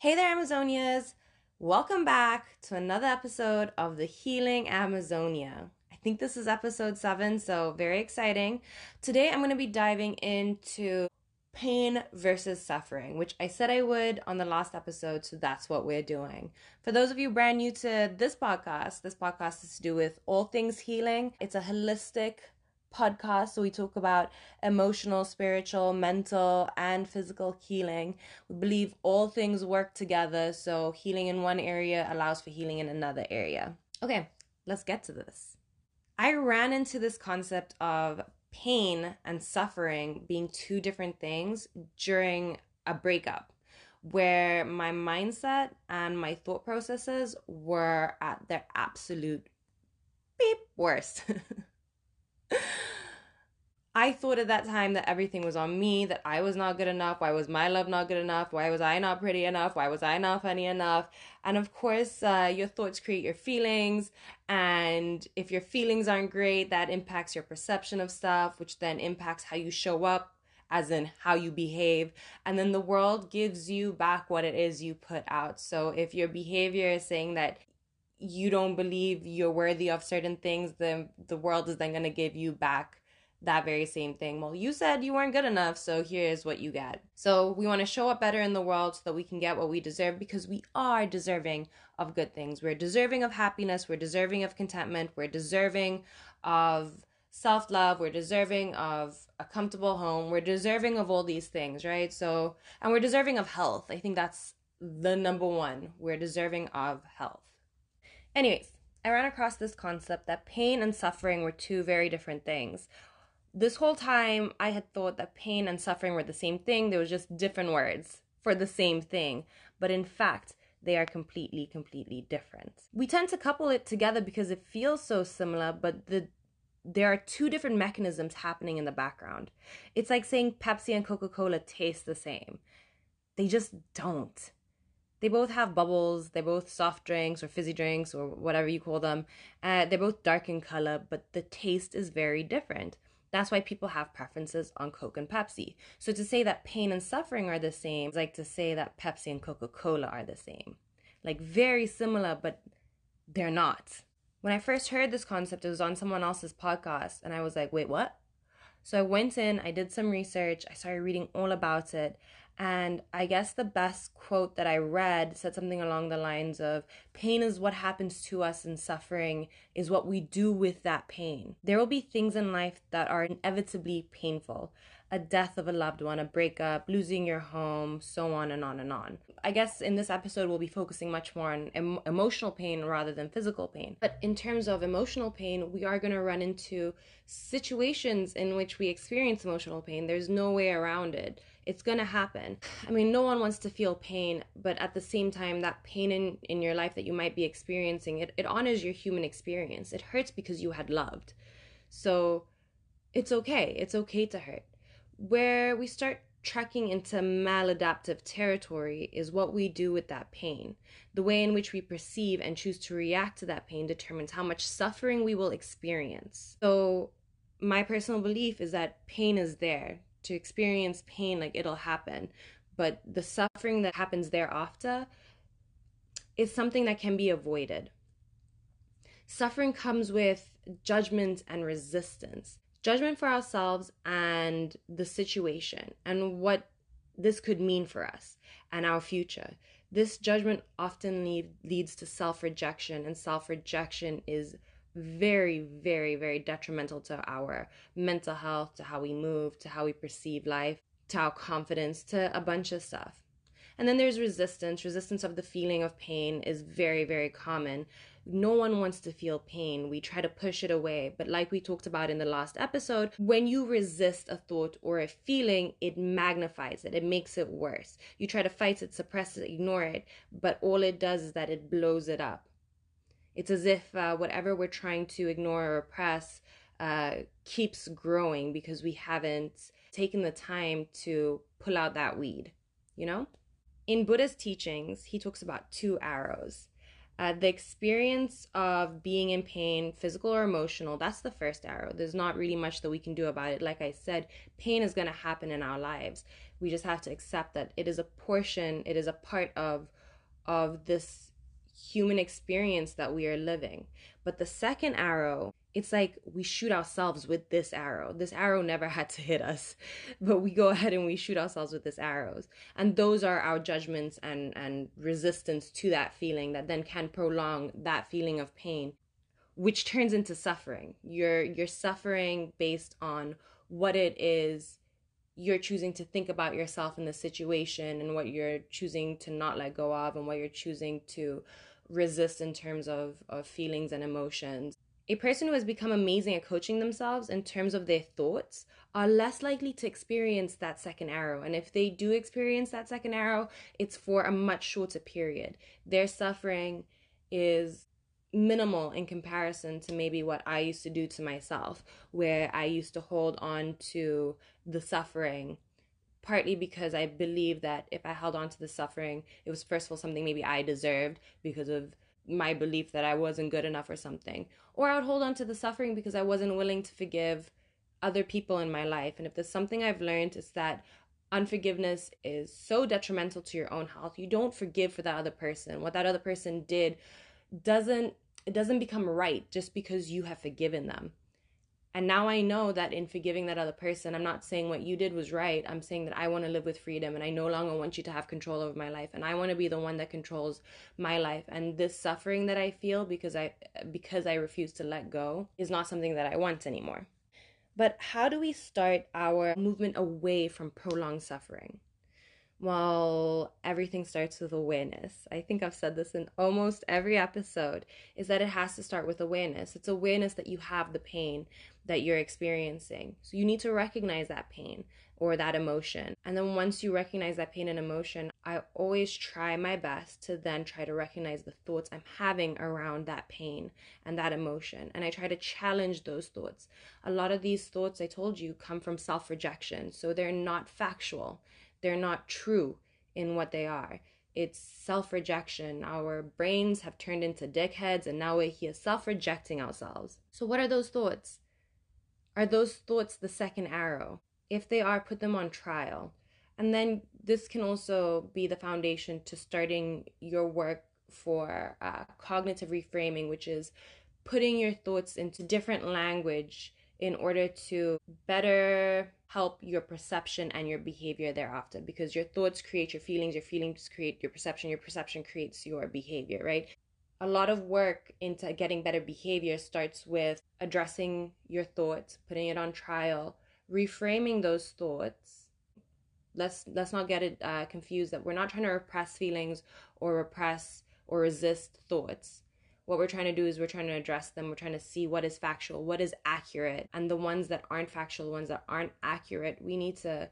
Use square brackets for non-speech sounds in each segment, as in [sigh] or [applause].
Hey there, Amazonias! Welcome back to another episode of the Healing Amazonia. I think this is episode seven, so very exciting. Today I'm going to be diving into pain versus suffering, which I said I would on the last episode, so that's what we're doing. For those of you brand new to this podcast, this podcast is to do with all things healing. It's a holistic podcast. So we talk about emotional, spiritual, mental, and physical healing. We believe all things work together. So healing in one area allows for healing in another area. Okay, let's get to this. I ran into this concept of pain and suffering being two different things during a breakup where my mindset and my thought processes were at their absolute beep worst. [laughs] I thought at that time that everything was on me, that I was not good enough. Why was my love not good enough? Why was I not pretty enough? Why was I not funny enough? And of course, uh, your thoughts create your feelings. And if your feelings aren't great, that impacts your perception of stuff, which then impacts how you show up, as in how you behave. And then the world gives you back what it is you put out. So if your behavior is saying that you don't believe you're worthy of certain things, then the world is then going to give you back that very same thing. Well, you said you weren't good enough, so here's what you get. So we want to show up better in the world so that we can get what we deserve because we are deserving of good things. We're deserving of happiness, we're deserving of contentment, we're deserving of self love, we're deserving of a comfortable home, we're deserving of all these things, right? So, and we're deserving of health. I think that's the number one. We're deserving of health. Anyways, I ran across this concept that pain and suffering were two very different things this whole time I had thought that pain and suffering were the same thing. There was just different words for the same thing. But in fact, they are completely, completely different. We tend to couple it together because it feels so similar, but the there are two different mechanisms happening in the background. It's like saying Pepsi and Coca-Cola taste the same. They just don't. They both have bubbles, they're both soft drinks or fizzy drinks or whatever you call them. Uh, they're both dark in color, but the taste is very different. That's why people have preferences on Coke and Pepsi. So to say that pain and suffering are the same is like to say that Pepsi and Coca Cola are the same. Like very similar, but they're not. When I first heard this concept, it was on someone else's podcast, and I was like, wait, what? So I went in, I did some research, I started reading all about it, and I guess the best quote that I read said something along the lines of pain is what happens to us, and suffering is what we do with that pain. There will be things in life that are inevitably painful a death of a loved one, a breakup, losing your home, so on and on and on. I guess in this episode, we'll be focusing much more on em- emotional pain rather than physical pain. But in terms of emotional pain, we are going to run into situations in which we experience emotional pain. There's no way around it it's going to happen. I mean, no one wants to feel pain, but at the same time, that pain in, in your life that you might be experiencing, it, it honors your human experience. It hurts because you had loved. So it's okay. It's okay to hurt. Where we start trekking into maladaptive territory is what we do with that pain. The way in which we perceive and choose to react to that pain determines how much suffering we will experience. So, my personal belief is that pain is there to experience pain like it'll happen but the suffering that happens thereafter is something that can be avoided suffering comes with judgment and resistance judgment for ourselves and the situation and what this could mean for us and our future this judgment often lead, leads to self-rejection and self-rejection is very, very, very detrimental to our mental health, to how we move, to how we perceive life, to our confidence, to a bunch of stuff. And then there's resistance. Resistance of the feeling of pain is very, very common. No one wants to feel pain. We try to push it away. But, like we talked about in the last episode, when you resist a thought or a feeling, it magnifies it, it makes it worse. You try to fight it, suppress it, ignore it, but all it does is that it blows it up. It's as if uh, whatever we're trying to ignore or repress uh, keeps growing because we haven't taken the time to pull out that weed, you know? In Buddha's teachings, he talks about two arrows. Uh, the experience of being in pain, physical or emotional, that's the first arrow. There's not really much that we can do about it. Like I said, pain is going to happen in our lives. We just have to accept that it is a portion, it is a part of of this human experience that we are living. But the second arrow, it's like we shoot ourselves with this arrow. This arrow never had to hit us, [laughs] but we go ahead and we shoot ourselves with this arrows. And those are our judgments and and resistance to that feeling that then can prolong that feeling of pain, which turns into suffering. You're you're suffering based on what it is you're choosing to think about yourself in the situation and what you're choosing to not let go of and what you're choosing to resist in terms of, of feelings and emotions. A person who has become amazing at coaching themselves in terms of their thoughts are less likely to experience that second arrow. And if they do experience that second arrow, it's for a much shorter period. Their suffering is minimal in comparison to maybe what I used to do to myself, where I used to hold on to the suffering, partly because I believe that if I held on to the suffering, it was first of all something maybe I deserved because of my belief that I wasn't good enough or something. Or I would hold on to the suffering because I wasn't willing to forgive other people in my life. And if there's something I've learned, it's that unforgiveness is so detrimental to your own health. You don't forgive for that other person. What that other person did doesn't it doesn't become right just because you have forgiven them. And now I know that in forgiving that other person, I'm not saying what you did was right. I'm saying that I want to live with freedom and I no longer want you to have control over my life and I want to be the one that controls my life. And this suffering that I feel because I because I refuse to let go is not something that I want anymore. But how do we start our movement away from prolonged suffering? Well, everything starts with awareness. I think I've said this in almost every episode is that it has to start with awareness. It's awareness that you have the pain that you're experiencing. So you need to recognize that pain or that emotion. And then once you recognize that pain and emotion, I always try my best to then try to recognize the thoughts I'm having around that pain and that emotion. And I try to challenge those thoughts. A lot of these thoughts, I told you, come from self rejection. So they're not factual they're not true in what they are. It's self rejection. Our brains have turned into dickheads, and now we're here self rejecting ourselves. So, what are those thoughts? Are those thoughts the second arrow? If they are, put them on trial. And then this can also be the foundation to starting your work for uh, cognitive reframing, which is putting your thoughts into different language in order to better help your perception and your behavior thereafter because your thoughts create your feelings your feelings create your perception your perception creates your behavior right? A lot of work into getting better behavior starts with addressing your thoughts putting it on trial reframing those thoughts. Let's let's not get it uh, confused that we're not trying to repress feelings or repress or resist thoughts what we're trying to do is we're trying to address them. We're trying to see what is factual, what is accurate. And the ones that aren't factual, the ones that aren't accurate, we need to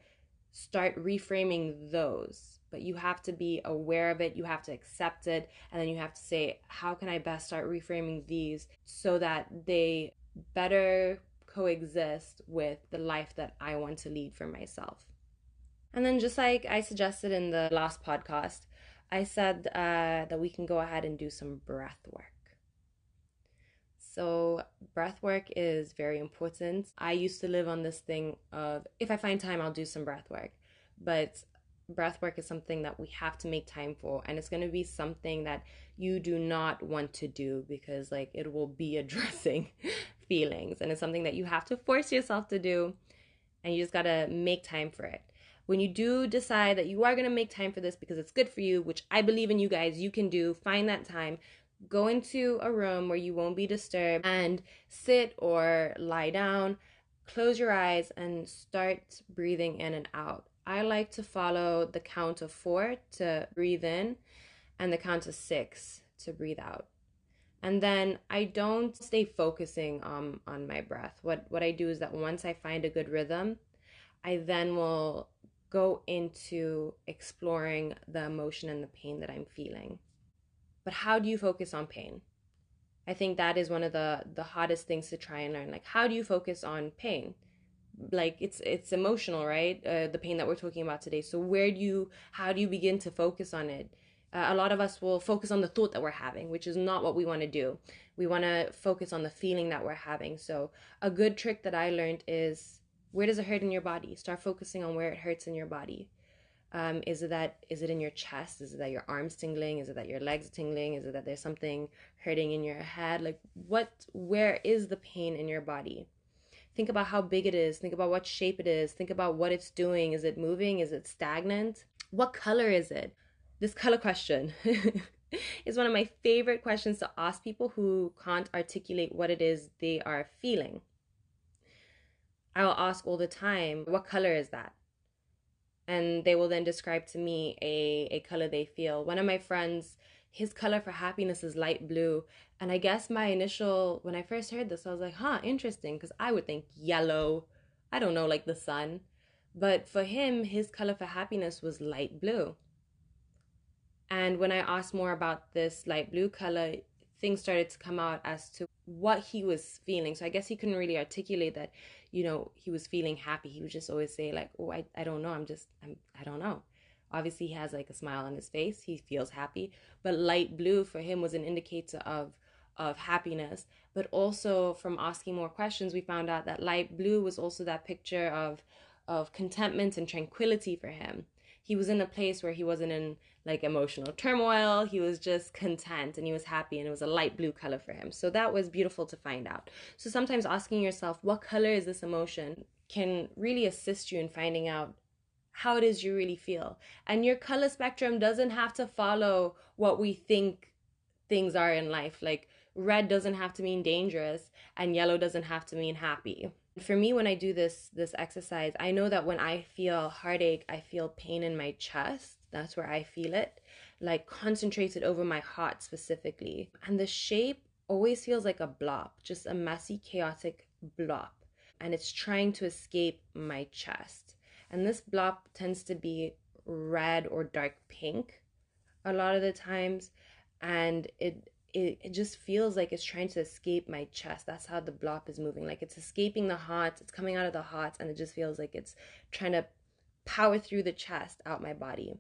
start reframing those. But you have to be aware of it, you have to accept it, and then you have to say, how can I best start reframing these so that they better coexist with the life that I want to lead for myself? And then, just like I suggested in the last podcast, I said uh, that we can go ahead and do some breath work. So, breath work is very important. I used to live on this thing of if I find time, I'll do some breath work. But breath work is something that we have to make time for. And it's going to be something that you do not want to do because, like, it will be [laughs] addressing feelings. And it's something that you have to force yourself to do. And you just got to make time for it when you do decide that you are going to make time for this because it's good for you, which I believe in you guys, you can do, find that time go into a room where you won't be disturbed and sit or lie down, close your eyes, and start breathing in and out. I like to follow the count of four to breathe in and the count of six to breathe out. And then I don't stay focusing um, on my breath. What, what I do is that once I find a good rhythm, I then will go into exploring the emotion and the pain that I'm feeling but how do you focus on pain i think that is one of the the hardest things to try and learn like how do you focus on pain like it's it's emotional right uh, the pain that we're talking about today so where do you how do you begin to focus on it Uh, a lot of us will focus on the thought that we're having, which is not what we want to do. We want to focus on the feeling that we're having. So, a good trick that I learned is where does it hurt in your body? Start focusing on where it hurts in your body. Um, is it that is it in your chest? Is it that your arms tingling? Is it that your legs tingling? Is it that there's something hurting in your head? Like what where is the pain in your body? Think about how big it is. Think about what shape it is. Think about what it's doing. Is it moving? Is it stagnant? What color is it? This color question [laughs] is one of my favorite questions to ask people who can't articulate what it is they are feeling. I will ask all the time, what color is that? And they will then describe to me a, a color they feel. One of my friends, his color for happiness is light blue. And I guess my initial, when I first heard this, I was like, huh, interesting, because I would think yellow, I don't know, like the sun. But for him, his color for happiness was light blue. And when I asked more about this light blue color, things started to come out as to what he was feeling. So I guess he couldn't really articulate that you know, he was feeling happy. He would just always say like, "Oh, I, I don't know. I'm just I'm I don't know." Obviously, he has like a smile on his face. He feels happy, but light blue for him was an indicator of of happiness. But also from asking more questions, we found out that light blue was also that picture of of contentment and tranquility for him. He was in a place where he wasn't in like emotional turmoil. He was just content and he was happy, and it was a light blue color for him. So that was beautiful to find out. So sometimes asking yourself, what color is this emotion, can really assist you in finding out how it is you really feel. And your color spectrum doesn't have to follow what we think things are in life. Like red doesn't have to mean dangerous, and yellow doesn't have to mean happy for me when i do this this exercise i know that when i feel heartache i feel pain in my chest that's where i feel it like concentrated over my heart specifically and the shape always feels like a blob just a messy chaotic blob and it's trying to escape my chest and this blob tends to be red or dark pink a lot of the times and it it, it just feels like it's trying to escape my chest. That's how the blob is moving. Like it's escaping the heart, it's coming out of the heart, and it just feels like it's trying to power through the chest out my body.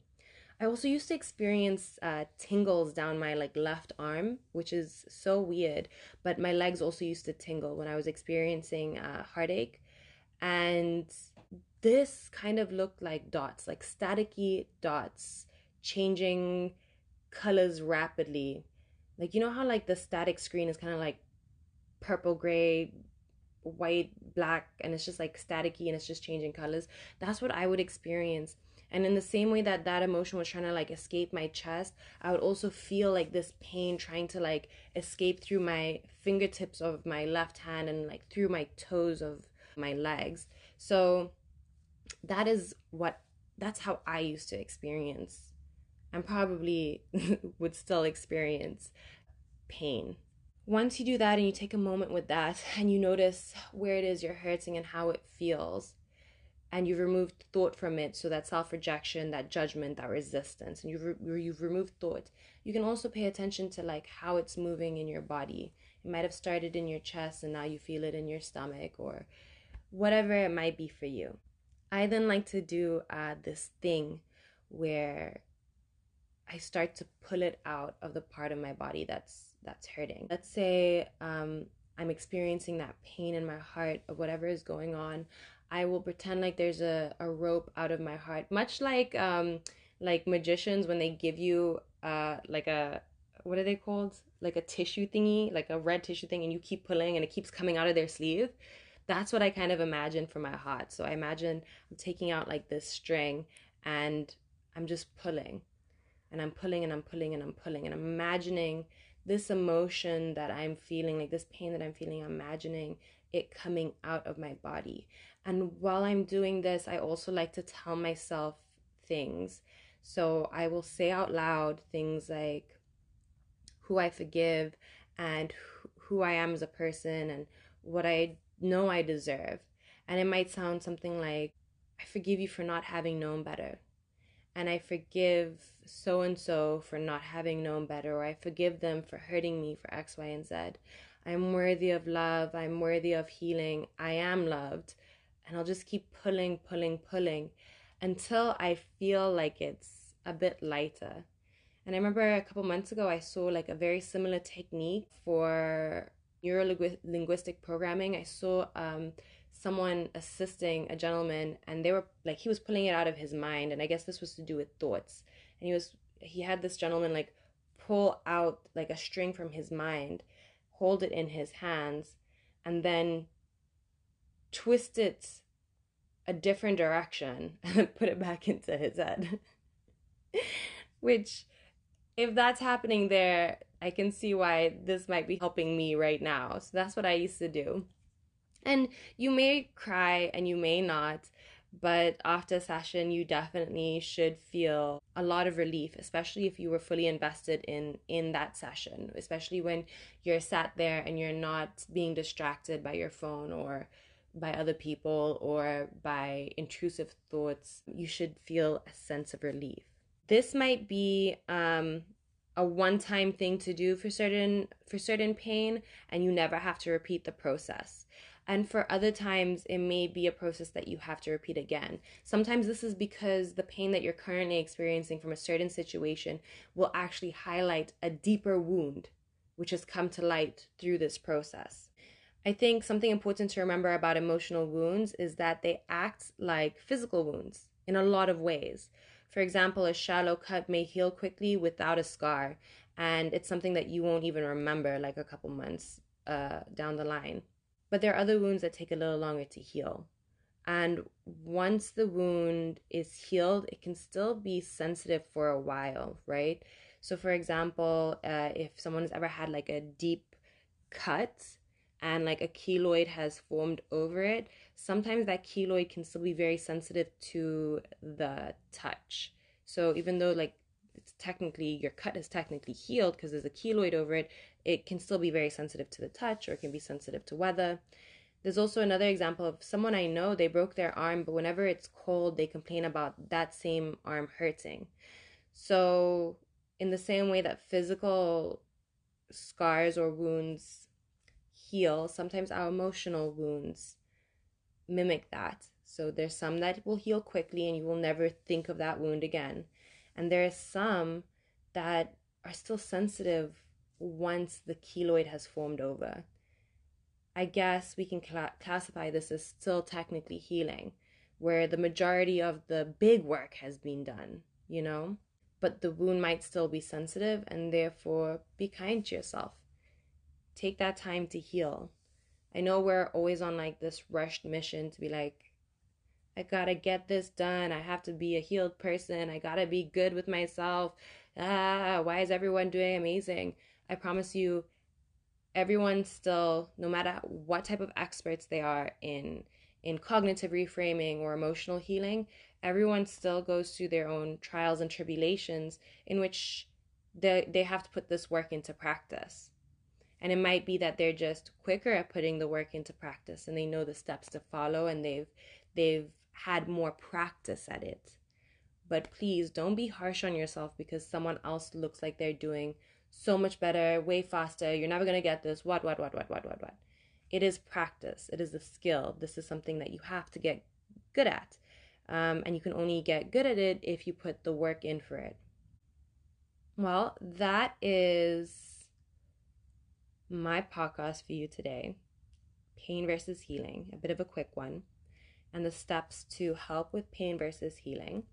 I also used to experience uh, tingles down my like left arm, which is so weird. But my legs also used to tingle when I was experiencing uh, heartache, and this kind of looked like dots, like staticky dots, changing colors rapidly like you know how like the static screen is kind of like purple gray white black and it's just like staticky and it's just changing colors that's what i would experience and in the same way that that emotion was trying to like escape my chest i would also feel like this pain trying to like escape through my fingertips of my left hand and like through my toes of my legs so that is what that's how i used to experience and probably [laughs] would still experience pain. Once you do that and you take a moment with that and you notice where it is you're hurting and how it feels, and you've removed thought from it, so that self rejection, that judgment, that resistance, and you've, re- you've removed thought, you can also pay attention to like how it's moving in your body. It might have started in your chest and now you feel it in your stomach or whatever it might be for you. I then like to do uh, this thing where I start to pull it out of the part of my body that's that's hurting. Let's say um, I'm experiencing that pain in my heart of whatever is going on. I will pretend like there's a, a rope out of my heart, much like um, like magicians when they give you uh, like a what are they called? Like a tissue thingy, like a red tissue thing, and you keep pulling and it keeps coming out of their sleeve. That's what I kind of imagine for my heart. So I imagine I'm taking out like this string and I'm just pulling and I'm pulling and I'm pulling and I'm pulling and I'm imagining this emotion that I'm feeling, like this pain that I'm feeling, I'm imagining it coming out of my body. And while I'm doing this, I also like to tell myself things. So I will say out loud things like who I forgive and who I am as a person and what I know I deserve. And it might sound something like, I forgive you for not having known better and I forgive so and so for not having known better, or I forgive them for hurting me for X, Y, and Z. I'm worthy of love. I'm worthy of healing. I am loved. And I'll just keep pulling, pulling, pulling until I feel like it's a bit lighter. And I remember a couple months ago, I saw like a very similar technique for neuro linguistic programming. I saw um, someone assisting a gentleman, and they were like, he was pulling it out of his mind. And I guess this was to do with thoughts. And he was, he had this gentleman like pull out like a string from his mind, hold it in his hands, and then twist it a different direction and [laughs] put it back into his head. [laughs] Which, if that's happening there, I can see why this might be helping me right now. So that's what I used to do. And you may cry and you may not, but after a session you definitely should feel a lot of relief especially if you were fully invested in in that session especially when you're sat there and you're not being distracted by your phone or by other people or by intrusive thoughts you should feel a sense of relief this might be um, a one-time thing to do for certain for certain pain and you never have to repeat the process and for other times, it may be a process that you have to repeat again. Sometimes this is because the pain that you're currently experiencing from a certain situation will actually highlight a deeper wound, which has come to light through this process. I think something important to remember about emotional wounds is that they act like physical wounds in a lot of ways. For example, a shallow cut may heal quickly without a scar, and it's something that you won't even remember like a couple months uh, down the line. But there are other wounds that take a little longer to heal. And once the wound is healed, it can still be sensitive for a while, right? So, for example, uh, if someone has ever had like a deep cut and like a keloid has formed over it, sometimes that keloid can still be very sensitive to the touch. So, even though like it's technically your cut is technically healed because there's a keloid over it, it can still be very sensitive to the touch or it can be sensitive to weather. There's also another example of someone I know, they broke their arm, but whenever it's cold, they complain about that same arm hurting. So, in the same way that physical scars or wounds heal, sometimes our emotional wounds mimic that. So, there's some that will heal quickly and you will never think of that wound again. And there are some that are still sensitive once the keloid has formed over. I guess we can cl- classify this as still technically healing, where the majority of the big work has been done, you know? But the wound might still be sensitive, and therefore be kind to yourself. Take that time to heal. I know we're always on like this rushed mission to be like, I gotta get this done. I have to be a healed person. I gotta be good with myself. Ah, why is everyone doing amazing? I promise you, everyone still, no matter what type of experts they are in in cognitive reframing or emotional healing, everyone still goes through their own trials and tribulations in which they they have to put this work into practice. And it might be that they're just quicker at putting the work into practice and they know the steps to follow and they've they've had more practice at it. But please don't be harsh on yourself because someone else looks like they're doing so much better, way faster. You're never going to get this. What, what, what, what, what, what, what. It is practice, it is a skill. This is something that you have to get good at. Um, and you can only get good at it if you put the work in for it. Well, that is my podcast for you today Pain versus Healing, a bit of a quick one, and the steps to help with pain versus healing.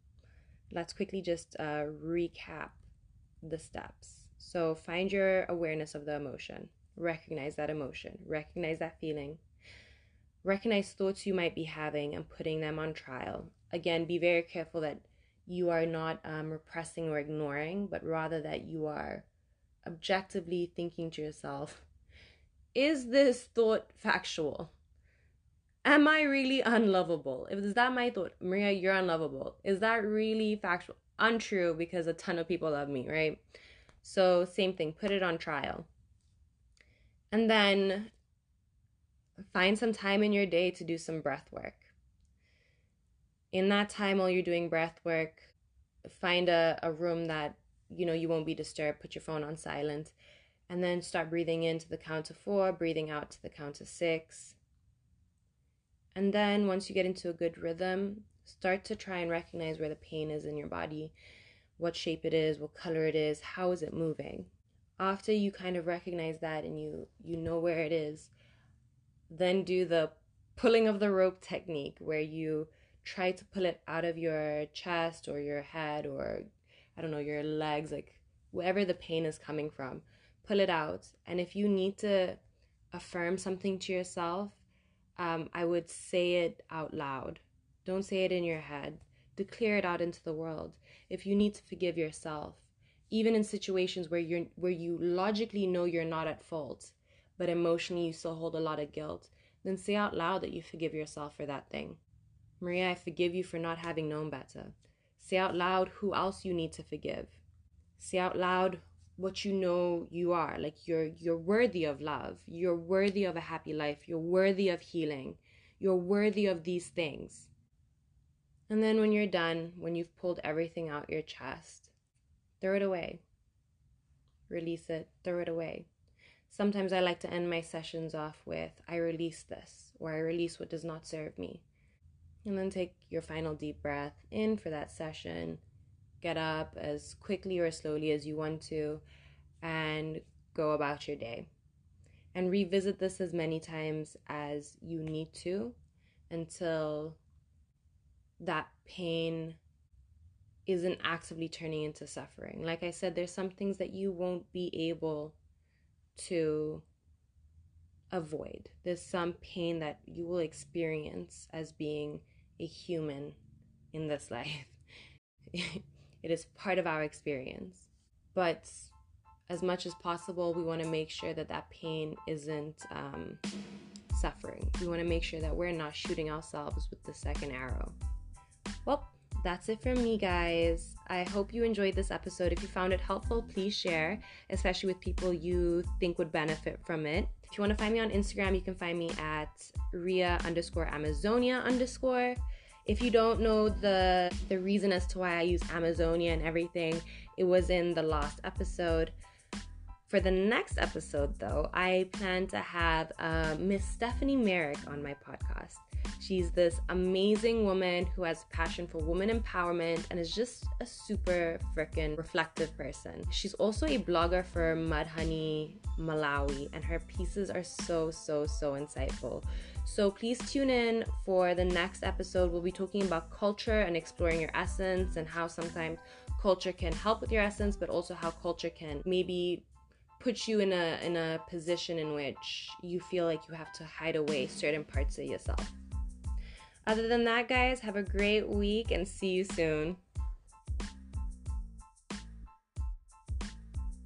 Let's quickly just uh, recap the steps. So find your awareness of the emotion, recognize that emotion, recognize that feeling, recognize thoughts you might be having and putting them on trial. Again, be very careful that you are not um, repressing or ignoring, but rather that you are objectively thinking to yourself, is this thought factual? Am I really unlovable? If is that my thought, Maria, you're unlovable. Is that really factual? Untrue because a ton of people love me, right? So, same thing, put it on trial. And then find some time in your day to do some breath work. In that time while you're doing breath work, find a, a room that you know you won't be disturbed, put your phone on silent, and then start breathing in to the count of four, breathing out to the count of six. And then once you get into a good rhythm, start to try and recognize where the pain is in your body what shape it is, what color it is, how is it moving. After you kind of recognize that and you you know where it is, then do the pulling of the rope technique where you try to pull it out of your chest or your head or I don't know, your legs, like wherever the pain is coming from. Pull it out. And if you need to affirm something to yourself, um, I would say it out loud. Don't say it in your head. Declare it out into the world. If you need to forgive yourself, even in situations where you're where you logically know you're not at fault, but emotionally you still hold a lot of guilt, then say out loud that you forgive yourself for that thing. Maria, I forgive you for not having known better. Say out loud who else you need to forgive. Say out loud what you know you are. Like you're you're worthy of love. You're worthy of a happy life. You're worthy of healing. You're worthy of these things. And then when you're done, when you've pulled everything out your chest, throw it away. Release it, throw it away. Sometimes I like to end my sessions off with I release this or I release what does not serve me. And then take your final deep breath in for that session. Get up as quickly or slowly as you want to and go about your day. And revisit this as many times as you need to until that pain isn't actively turning into suffering. Like I said, there's some things that you won't be able to avoid. There's some pain that you will experience as being a human in this [laughs] life. it is part of our experience. But as much as possible, we want to make sure that that pain isn't um, suffering. We want to make sure that we're not shooting ourselves with the second arrow. Well, that's it from me, guys. I hope you enjoyed this episode. If you found it helpful, please share, especially with people you think would benefit from it. If you want to find me on Instagram, you can find me at Ria underscore Amazonia underscore. If you don't know the the reason as to why I use Amazonia and everything, it was in the last episode. For the next episode, though, I plan to have uh, Miss Stephanie Merrick on my podcast. She's this amazing woman who has passion for woman empowerment and is just a super freaking reflective person. She's also a blogger for Mudhoney Malawi, and her pieces are so, so, so insightful. So please tune in for the next episode. We'll be talking about culture and exploring your essence and how sometimes culture can help with your essence, but also how culture can maybe put you in a in a position in which you feel like you have to hide away certain parts of yourself. Other than that, guys, have a great week and see you soon.